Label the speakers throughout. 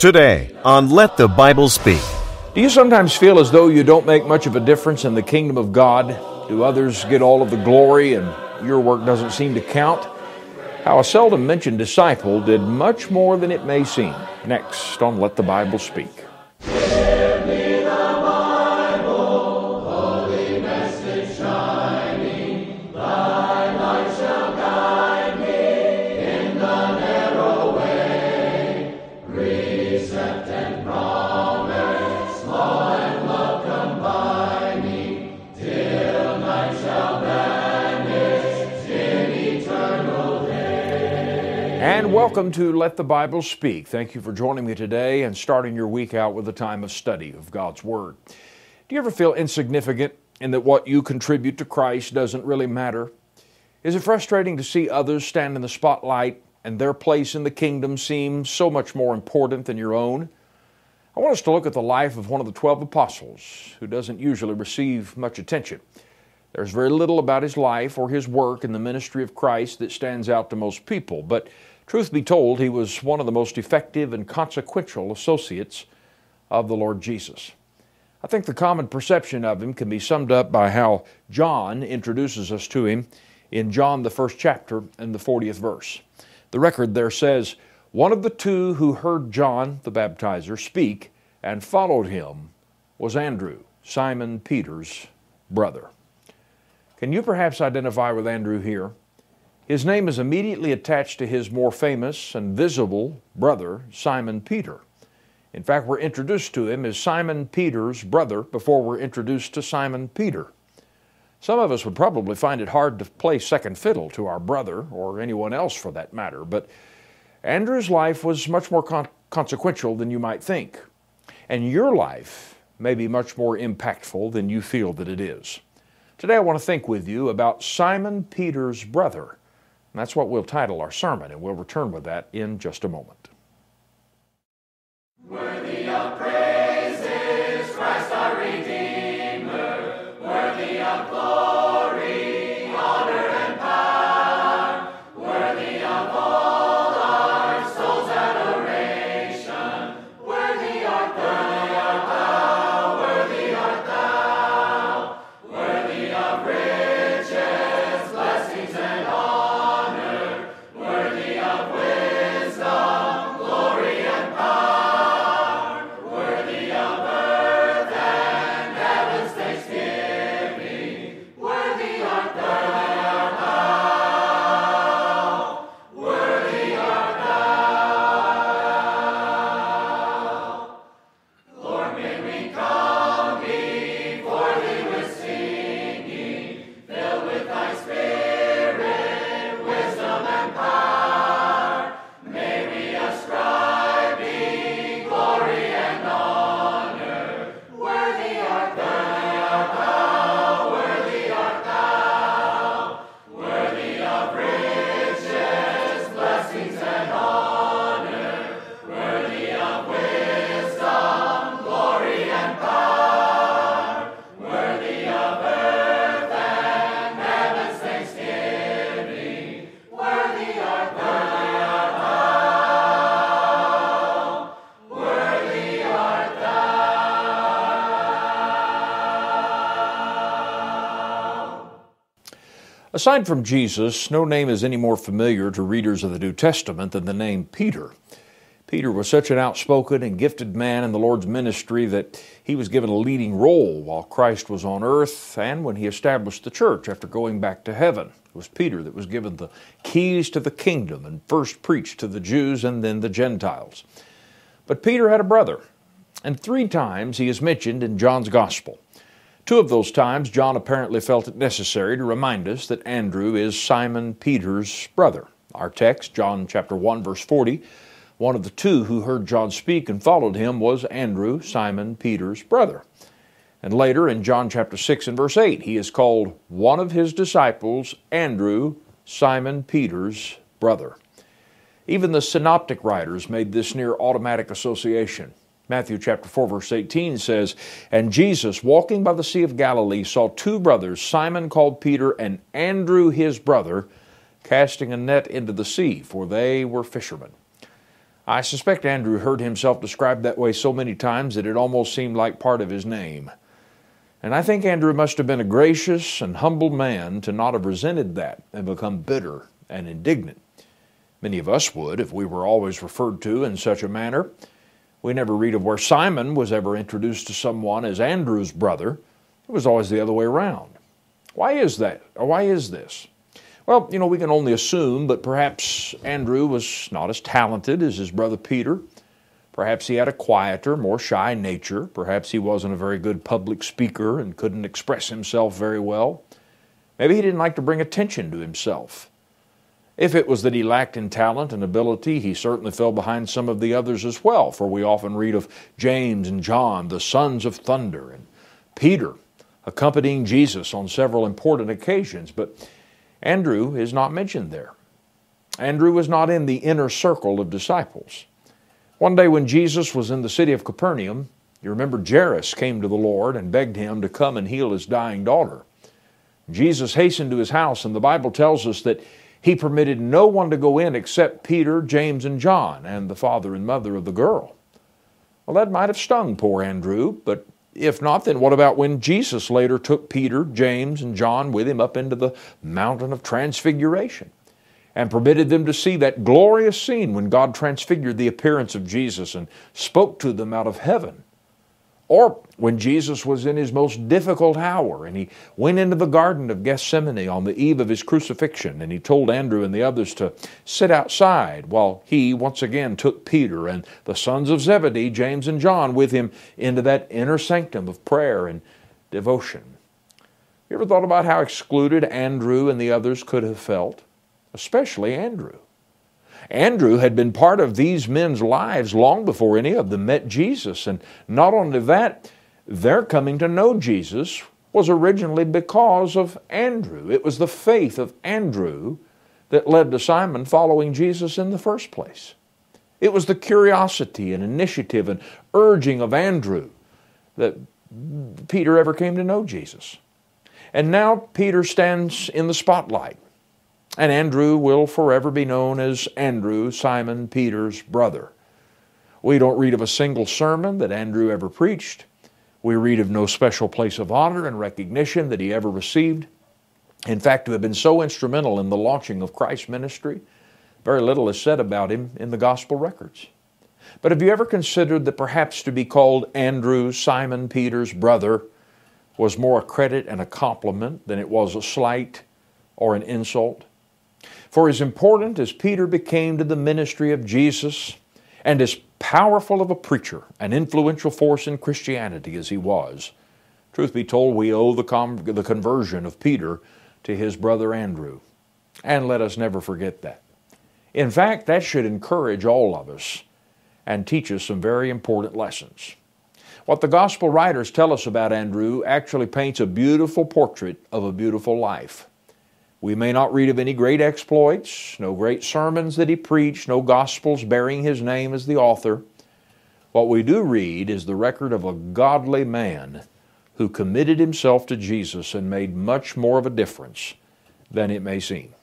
Speaker 1: Today on Let the Bible Speak.
Speaker 2: Do you sometimes feel as though you don't make much of a difference in the kingdom of God? Do others get all of the glory and your work doesn't seem to count? How a seldom mentioned disciple did much more than it may seem. Next on Let the Bible Speak. Welcome to Let the Bible Speak. Thank you for joining me today and starting your week out with a time of study of God's Word. Do you ever feel insignificant in that what you contribute to Christ doesn't really matter? Is it frustrating to see others stand in the spotlight and their place in the kingdom seem so much more important than your own? I want us to look at the life of one of the 12 apostles who doesn't usually receive much attention. There's very little about his life or his work in the ministry of Christ that stands out to most people, but Truth be told, he was one of the most effective and consequential associates of the Lord Jesus. I think the common perception of him can be summed up by how John introduces us to him in John, the first chapter, and the 40th verse. The record there says, One of the two who heard John the baptizer speak and followed him was Andrew, Simon Peter's brother. Can you perhaps identify with Andrew here? His name is immediately attached to his more famous and visible brother, Simon Peter. In fact, we're introduced to him as Simon Peter's brother before we're introduced to Simon Peter. Some of us would probably find it hard to play second fiddle to our brother, or anyone else for that matter, but Andrew's life was much more con- consequential than you might think. And your life may be much more impactful than you feel that it is. Today I want to think with you about Simon Peter's brother and that's what we'll title our sermon, and we'll return with that in just a moment.
Speaker 3: Worthy
Speaker 2: Aside from Jesus, no name is any more familiar to readers of the New Testament than the name Peter. Peter was such an outspoken and gifted man in the Lord's ministry that he was given a leading role while Christ was on earth and when he established the church after going back to heaven. It was Peter that was given the keys to the kingdom and first preached to the Jews and then the Gentiles. But Peter had a brother, and three times he is mentioned in John's Gospel. Two of those times, John apparently felt it necessary to remind us that Andrew is Simon Peter's brother. Our text, John chapter 1, verse 40, one of the two who heard John speak and followed him was Andrew, Simon Peter's brother. And later in John chapter 6 and verse 8, he is called one of his disciples, Andrew, Simon Peter's brother. Even the synoptic writers made this near automatic association. Matthew chapter 4 verse 18 says, "And Jesus, walking by the sea of Galilee, saw two brothers, Simon called Peter and Andrew his brother, casting a net into the sea, for they were fishermen." I suspect Andrew heard himself described that way so many times that it almost seemed like part of his name. And I think Andrew must have been a gracious and humble man to not have resented that and become bitter and indignant. Many of us would if we were always referred to in such a manner. We never read of where Simon was ever introduced to someone as Andrew's brother. It was always the other way around. Why is that? Or why is this? Well, you know, we can only assume, but perhaps Andrew was not as talented as his brother Peter. Perhaps he had a quieter, more shy nature. Perhaps he wasn't a very good public speaker and couldn't express himself very well. Maybe he didn't like to bring attention to himself. If it was that he lacked in talent and ability, he certainly fell behind some of the others as well, for we often read of James and John, the sons of thunder, and Peter accompanying Jesus on several important occasions, but Andrew is not mentioned there. Andrew was not in the inner circle of disciples. One day when Jesus was in the city of Capernaum, you remember Jairus came to the Lord and begged him to come and heal his dying daughter. Jesus hastened to his house, and the Bible tells us that he permitted no one to go in except Peter, James, and John, and the father and mother of the girl. Well, that might have stung poor Andrew, but if not, then what about when Jesus later took Peter, James, and John with him up into the mountain of transfiguration and permitted them to see that glorious scene when God transfigured the appearance of Jesus and spoke to them out of heaven? Or when Jesus was in his most difficult hour and he went into the Garden of Gethsemane on the eve of his crucifixion and he told Andrew and the others to sit outside while he once again took Peter and the sons of Zebedee, James and John, with him into that inner sanctum of prayer and devotion. You ever thought about how excluded Andrew and the others could have felt? Especially Andrew. Andrew had been part of these men's lives long before any of them met Jesus. And not only that, their coming to know Jesus was originally because of Andrew. It was the faith of Andrew that led to Simon following Jesus in the first place. It was the curiosity and initiative and urging of Andrew that Peter ever came to know Jesus. And now Peter stands in the spotlight. And Andrew will forever be known as Andrew, Simon Peter's brother. We don't read of a single sermon that Andrew ever preached. We read of no special place of honor and recognition that he ever received. In fact, to have been so instrumental in the launching of Christ's ministry, very little is said about him in the gospel records. But have you ever considered that perhaps to be called Andrew, Simon Peter's brother, was more a credit and a compliment than it was a slight or an insult? For as important as Peter became to the ministry of Jesus, and as powerful of a preacher, an influential force in Christianity as he was, truth be told, we owe the, com- the conversion of Peter to his brother Andrew. And let us never forget that. In fact, that should encourage all of us and teach us some very important lessons. What the gospel writers tell us about Andrew actually paints a beautiful portrait of a beautiful life. We may not read of any great exploits, no great sermons that he preached, no gospels bearing his name as the author. What we do read is the record of a godly man who committed himself to Jesus and made much more of a difference than it may seem.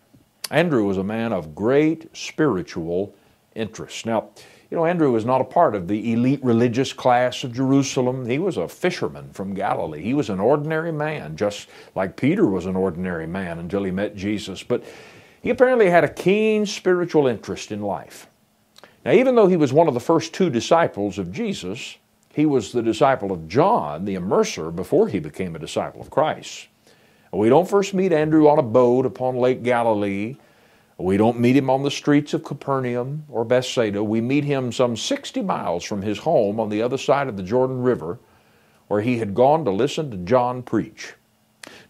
Speaker 2: Andrew was a man of great spiritual interest. Now, you know, Andrew was not a part of the elite religious class of Jerusalem. He was a fisherman from Galilee. He was an ordinary man, just like Peter was an ordinary man until he met Jesus. But he apparently had a keen spiritual interest in life. Now, even though he was one of the first two disciples of Jesus, he was the disciple of John, the immerser, before he became a disciple of Christ. We don't first meet Andrew on a boat upon Lake Galilee. We don't meet him on the streets of Capernaum or Bethsaida. We meet him some 60 miles from his home on the other side of the Jordan River, where he had gone to listen to John preach.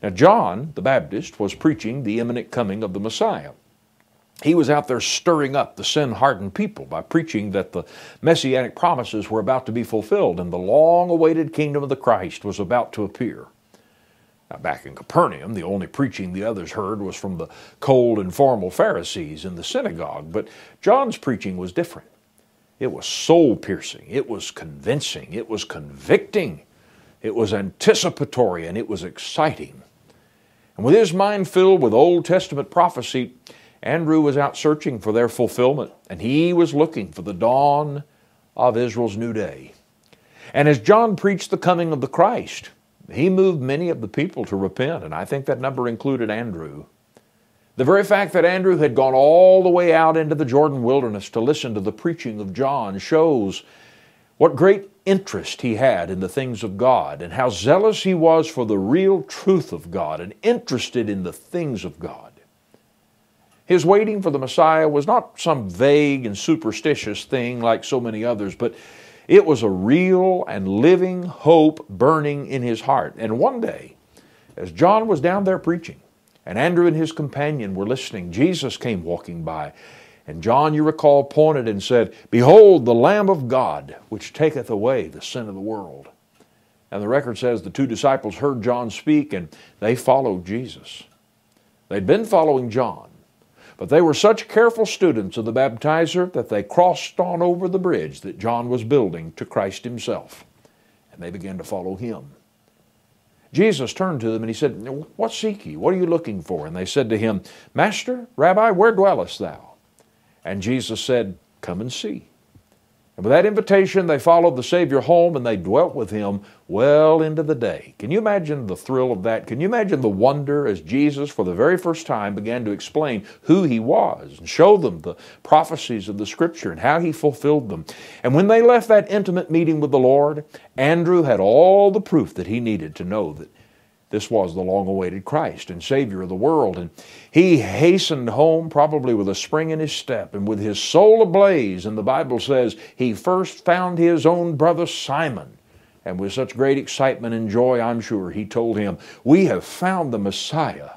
Speaker 2: Now, John the Baptist was preaching the imminent coming of the Messiah. He was out there stirring up the sin hardened people by preaching that the messianic promises were about to be fulfilled and the long awaited kingdom of the Christ was about to appear. Now, back in Capernaum, the only preaching the others heard was from the cold and formal Pharisees in the synagogue, but John's preaching was different. It was soul piercing, it was convincing, it was convicting, it was anticipatory, and it was exciting. And with his mind filled with Old Testament prophecy, Andrew was out searching for their fulfillment, and he was looking for the dawn of Israel's new day. And as John preached the coming of the Christ, he moved many of the people to repent, and I think that number included Andrew. The very fact that Andrew had gone all the way out into the Jordan wilderness to listen to the preaching of John shows what great interest he had in the things of God and how zealous he was for the real truth of God and interested in the things of God. His waiting for the Messiah was not some vague and superstitious thing like so many others, but it was a real and living hope burning in his heart. And one day, as John was down there preaching, and Andrew and his companion were listening, Jesus came walking by. And John, you recall, pointed and said, Behold, the Lamb of God, which taketh away the sin of the world. And the record says the two disciples heard John speak and they followed Jesus. They'd been following John, but they were such careful students of the baptizer that they crossed on over the bridge that John was building to Christ himself. And they began to follow him. Jesus turned to them and he said, What seek ye? What are you looking for? And they said to him, Master, Rabbi, where dwellest thou? And Jesus said, Come and see. And with that invitation, they followed the Savior home and they dwelt with him well into the day. Can you imagine the thrill of that? Can you imagine the wonder as Jesus, for the very first time, began to explain who he was and show them the prophecies of the Scripture and how he fulfilled them? And when they left that intimate meeting with the Lord, Andrew had all the proof that he needed to know that this was the long awaited Christ and Savior of the world. And he hastened home, probably with a spring in his step and with his soul ablaze. And the Bible says he first found his own brother Simon. And with such great excitement and joy, I'm sure, he told him, We have found the Messiah.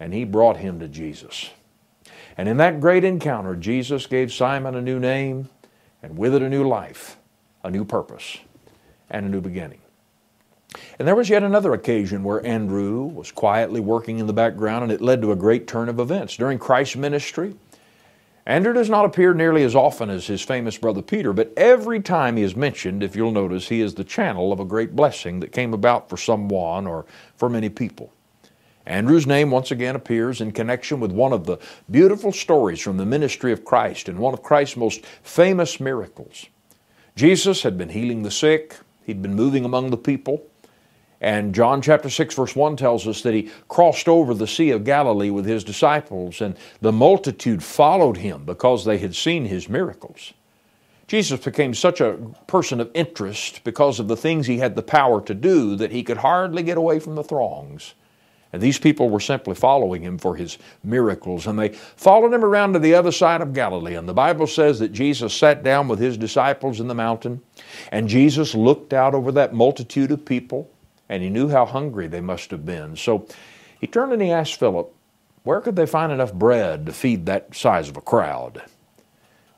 Speaker 2: And he brought him to Jesus. And in that great encounter, Jesus gave Simon a new name, and with it a new life, a new purpose, and a new beginning. And there was yet another occasion where Andrew was quietly working in the background, and it led to a great turn of events. During Christ's ministry, Andrew does not appear nearly as often as his famous brother Peter, but every time he is mentioned, if you'll notice, he is the channel of a great blessing that came about for someone or for many people. Andrew's name once again appears in connection with one of the beautiful stories from the ministry of Christ and one of Christ's most famous miracles. Jesus had been healing the sick, he'd been moving among the people. And John chapter 6, verse 1 tells us that he crossed over the Sea of Galilee with his disciples, and the multitude followed him because they had seen his miracles. Jesus became such a person of interest because of the things he had the power to do that he could hardly get away from the throngs. And these people were simply following him for his miracles. And they followed him around to the other side of Galilee. And the Bible says that Jesus sat down with his disciples in the mountain. And Jesus looked out over that multitude of people and he knew how hungry they must have been. So he turned and he asked Philip, where could they find enough bread to feed that size of a crowd?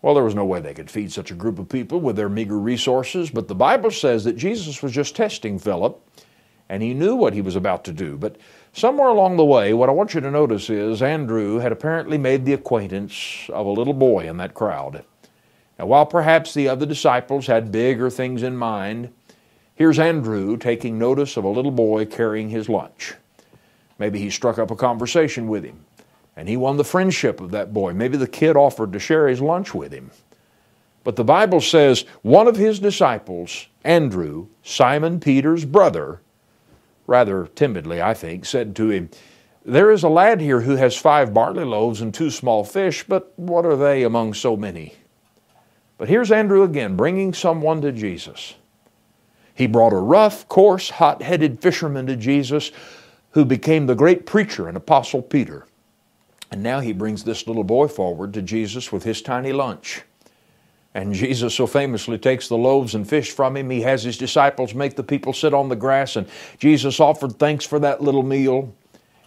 Speaker 2: Well, there was no way they could feed such a group of people with their meager resources, but the Bible says that Jesus was just testing Philip, and he knew what he was about to do. But somewhere along the way, what I want you to notice is Andrew had apparently made the acquaintance of a little boy in that crowd. Now, while perhaps the other disciples had bigger things in mind, Here's Andrew taking notice of a little boy carrying his lunch. Maybe he struck up a conversation with him, and he won the friendship of that boy. Maybe the kid offered to share his lunch with him. But the Bible says one of his disciples, Andrew, Simon Peter's brother, rather timidly, I think, said to him, There is a lad here who has five barley loaves and two small fish, but what are they among so many? But here's Andrew again, bringing someone to Jesus. He brought a rough, coarse, hot headed fisherman to Jesus who became the great preacher and apostle Peter. And now he brings this little boy forward to Jesus with his tiny lunch. And Jesus so famously takes the loaves and fish from him. He has his disciples make the people sit on the grass, and Jesus offered thanks for that little meal.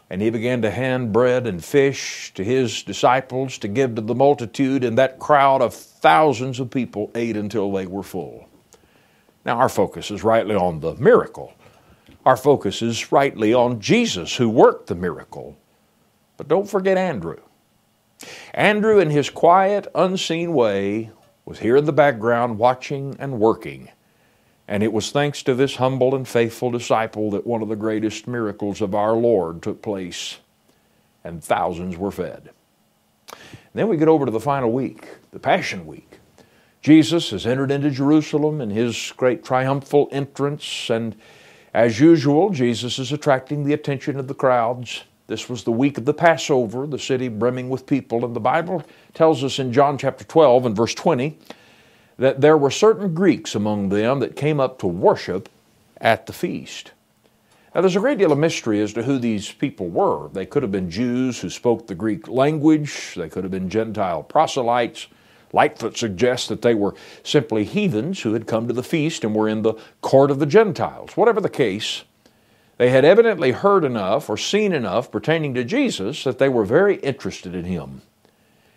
Speaker 2: And he began to hand bread and fish to his disciples to give to the multitude, and that crowd of thousands of people ate until they were full. Now, our focus is rightly on the miracle. Our focus is rightly on Jesus who worked the miracle. But don't forget Andrew. Andrew, in his quiet, unseen way, was here in the background watching and working. And it was thanks to this humble and faithful disciple that one of the greatest miracles of our Lord took place, and thousands were fed. Then we get over to the final week, the Passion Week. Jesus has entered into Jerusalem in his great triumphal entrance, and as usual, Jesus is attracting the attention of the crowds. This was the week of the Passover, the city brimming with people, and the Bible tells us in John chapter 12 and verse 20 that there were certain Greeks among them that came up to worship at the feast. Now, there's a great deal of mystery as to who these people were. They could have been Jews who spoke the Greek language, they could have been Gentile proselytes. Lightfoot suggests that they were simply heathens who had come to the feast and were in the court of the Gentiles. Whatever the case, they had evidently heard enough or seen enough pertaining to Jesus that they were very interested in him.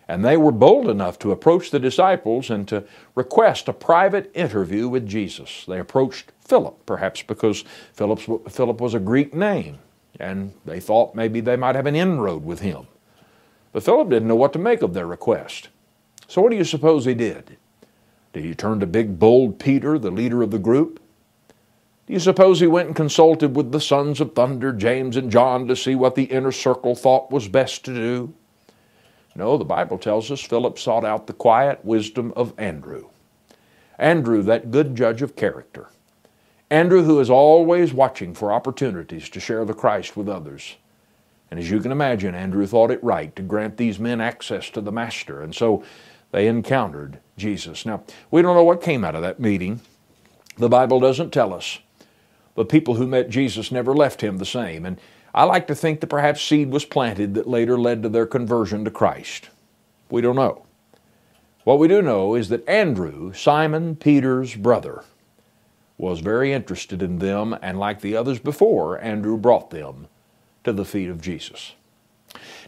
Speaker 2: And they were bold enough to approach the disciples and to request a private interview with Jesus. They approached Philip, perhaps because Philip's, Philip was a Greek name, and they thought maybe they might have an inroad with him. But Philip didn't know what to make of their request. So, what do you suppose he did? Did he turn to big, bold Peter, the leader of the group? Do you suppose he went and consulted with the sons of thunder, James and John, to see what the inner circle thought was best to do? No, the Bible tells us Philip sought out the quiet wisdom of Andrew. Andrew, that good judge of character. Andrew, who is always watching for opportunities to share the Christ with others. And as you can imagine, Andrew thought it right to grant these men access to the Master, and so they encountered Jesus. Now, we don't know what came out of that meeting. The Bible doesn't tell us. But people who met Jesus never left him the same. And I like to think that perhaps seed was planted that later led to their conversion to Christ. We don't know. What we do know is that Andrew, Simon Peter's brother, was very interested in them, and like the others before, Andrew brought them to the feet of Jesus.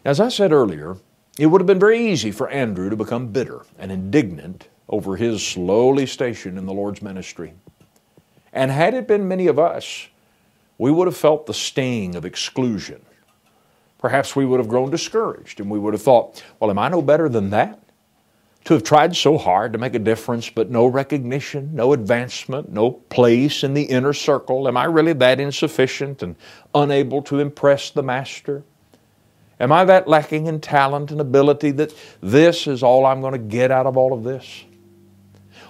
Speaker 2: Now, as I said earlier, it would have been very easy for Andrew to become bitter and indignant over his lowly station in the Lord's ministry. And had it been many of us, we would have felt the sting of exclusion. Perhaps we would have grown discouraged and we would have thought, well, am I no better than that? To have tried so hard to make a difference, but no recognition, no advancement, no place in the inner circle. Am I really that insufficient and unable to impress the Master? Am I that lacking in talent and ability that this is all I'm going to get out of all of this?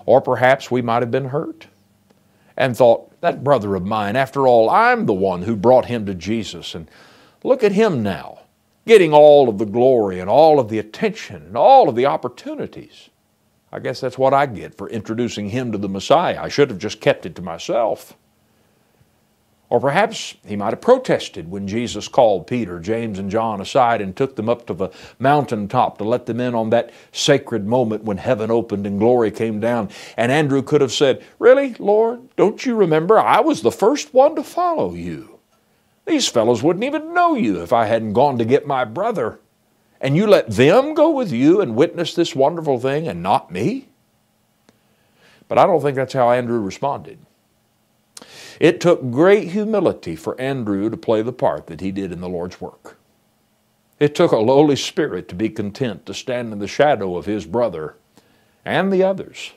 Speaker 2: Or perhaps we might have been hurt and thought, that brother of mine, after all, I'm the one who brought him to Jesus. And look at him now, getting all of the glory and all of the attention and all of the opportunities. I guess that's what I get for introducing him to the Messiah. I should have just kept it to myself. Or perhaps he might have protested when Jesus called Peter, James, and John aside and took them up to the mountaintop to let them in on that sacred moment when heaven opened and glory came down. And Andrew could have said, Really, Lord, don't you remember? I was the first one to follow you. These fellows wouldn't even know you if I hadn't gone to get my brother. And you let them go with you and witness this wonderful thing and not me? But I don't think that's how Andrew responded. It took great humility for Andrew to play the part that he did in the Lord's work. It took a lowly spirit to be content to stand in the shadow of his brother and the others.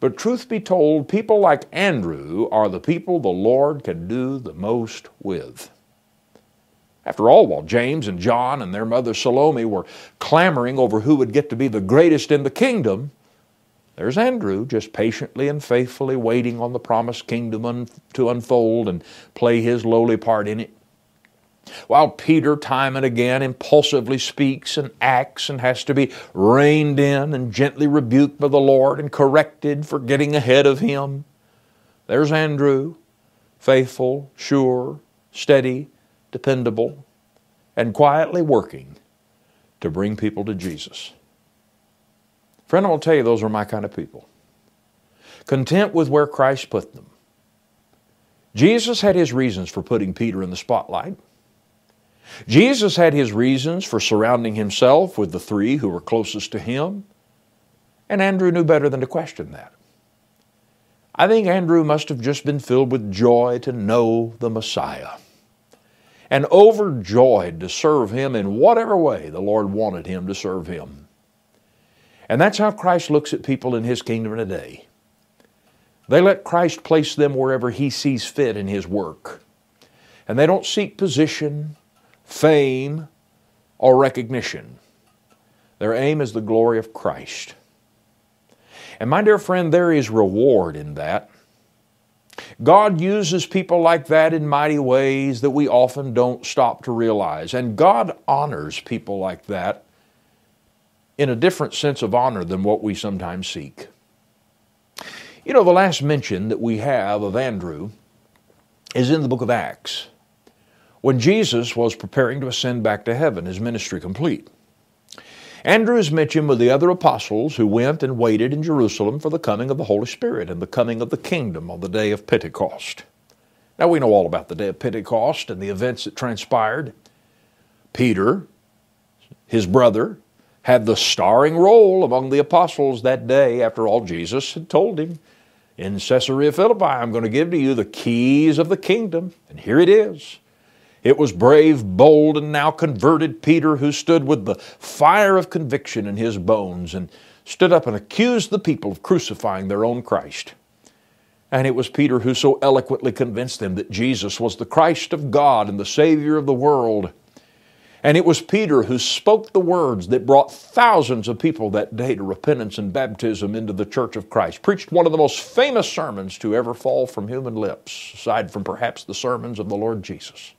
Speaker 2: But truth be told, people like Andrew are the people the Lord can do the most with. After all, while James and John and their mother Salome were clamoring over who would get to be the greatest in the kingdom, there's Andrew just patiently and faithfully waiting on the promised kingdom un- to unfold and play his lowly part in it. While Peter, time and again, impulsively speaks and acts and has to be reined in and gently rebuked by the Lord and corrected for getting ahead of him, there's Andrew, faithful, sure, steady, dependable, and quietly working to bring people to Jesus. Friend, I will tell you, those are my kind of people. Content with where Christ put them. Jesus had his reasons for putting Peter in the spotlight. Jesus had his reasons for surrounding himself with the three who were closest to him. And Andrew knew better than to question that. I think Andrew must have just been filled with joy to know the Messiah and overjoyed to serve him in whatever way the Lord wanted him to serve him. And that's how Christ looks at people in His kingdom today. They let Christ place them wherever He sees fit in His work. And they don't seek position, fame, or recognition. Their aim is the glory of Christ. And my dear friend, there is reward in that. God uses people like that in mighty ways that we often don't stop to realize. And God honors people like that in a different sense of honor than what we sometimes seek. You know, the last mention that we have of Andrew is in the book of Acts, when Jesus was preparing to ascend back to heaven, his ministry complete. Andrew is mentioned with the other apostles who went and waited in Jerusalem for the coming of the Holy Spirit and the coming of the kingdom on the day of Pentecost. Now we know all about the day of Pentecost and the events that transpired. Peter, his brother, had the starring role among the apostles that day. After all, Jesus had told him in Caesarea Philippi, I'm going to give to you the keys of the kingdom. And here it is. It was brave, bold, and now converted Peter who stood with the fire of conviction in his bones and stood up and accused the people of crucifying their own Christ. And it was Peter who so eloquently convinced them that Jesus was the Christ of God and the Savior of the world. And it was Peter who spoke the words that brought thousands of people that day to repentance and baptism into the church of Christ. Preached one of the most famous sermons to ever fall from human lips, aside from perhaps the sermons of the Lord Jesus.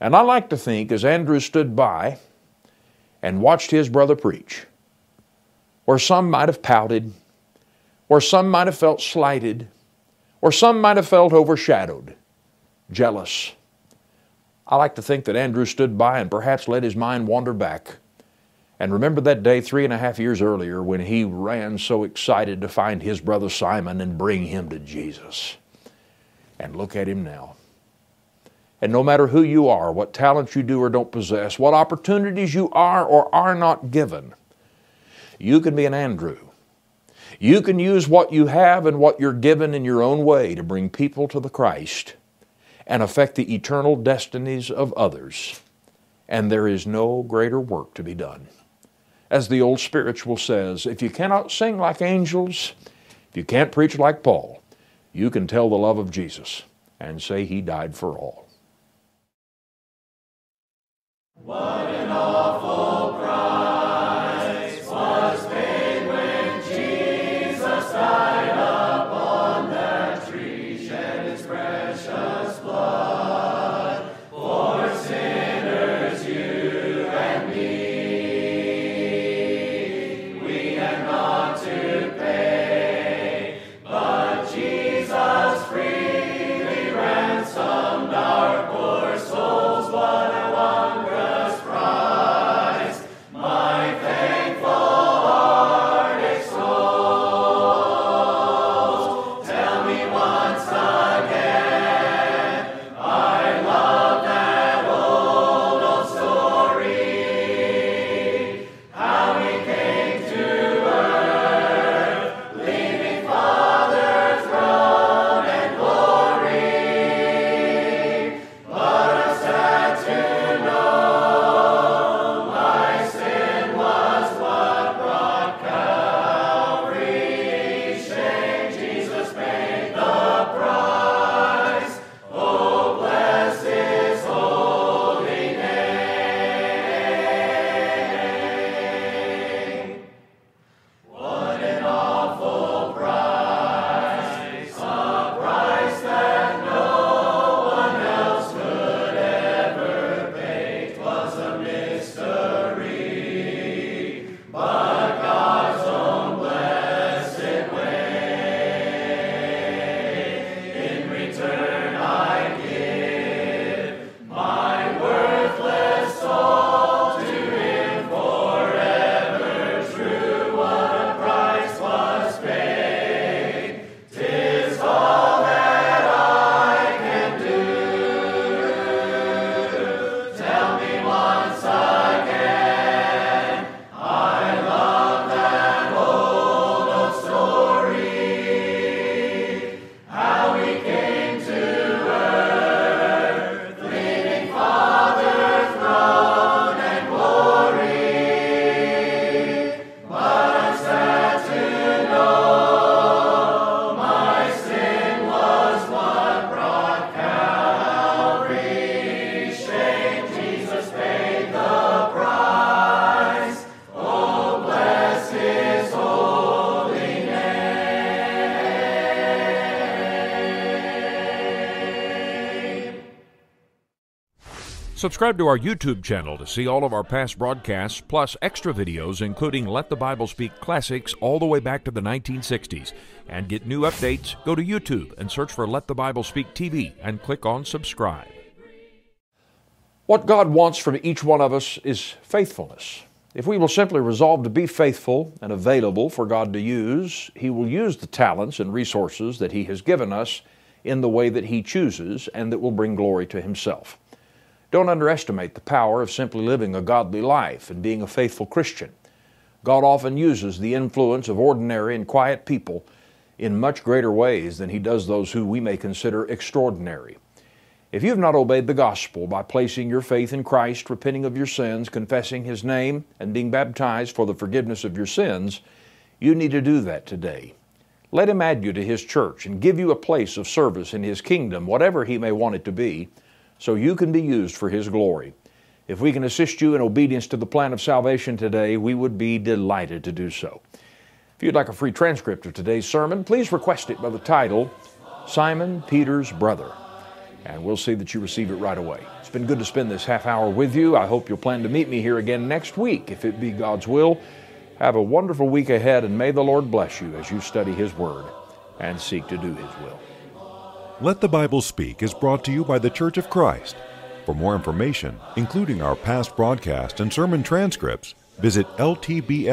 Speaker 2: And I like to think as Andrew stood by and watched his brother preach, where some might have pouted, where some might have felt slighted, or some might have felt overshadowed, jealous. I like to think that Andrew stood by and perhaps let his mind wander back and remember that day three and a half years earlier when he ran so excited to find his brother Simon and bring him to Jesus. And look at him now. And no matter who you are, what talents you do or don't possess, what opportunities you are or are not given, you can be an Andrew. You can use what you have and what you're given in your own way to bring people to the Christ and affect the eternal destinies of others. And there is no greater work to be done. As the old spiritual says, if you cannot sing like angels, if you can't preach like Paul, you can tell the love of Jesus and say he died for all. Subscribe to our YouTube channel to see all of our past broadcasts, plus extra videos, including Let the Bible Speak classics all the way back to the 1960s. And get new updates, go to YouTube and search for Let the Bible Speak TV and click on subscribe. What God wants from each one of us is faithfulness. If we will simply resolve to be faithful and available for God to use, He will use the talents and resources that He has given us in the way that He chooses and that will bring glory to Himself. Don't underestimate the power of simply living a godly life and being a faithful Christian. God often uses the influence of ordinary and quiet people in much greater ways than He does those who we may consider extraordinary. If you have not obeyed the gospel by placing your faith in Christ, repenting of your sins, confessing His name, and being baptized for the forgiveness of your sins, you need to do that today. Let Him add you to His church and give you a place of service in His kingdom, whatever He may want it to be so you can be used for His glory. If we can assist you in obedience to the plan of salvation today, we would be delighted to do so. If you'd like a free transcript of today's sermon, please request it by the title Simon Peter's Brother, and we'll see that you receive it right away. It's been good to spend this half hour with you. I hope you'll plan to meet me here again next week, if it be God's will. Have a wonderful week ahead, and may the Lord bless you as you study His Word and seek to do His will.
Speaker 4: Let the Bible Speak is brought to you by the Church of Christ. For more information, including our past broadcast and sermon transcripts, visit ltbstv.org.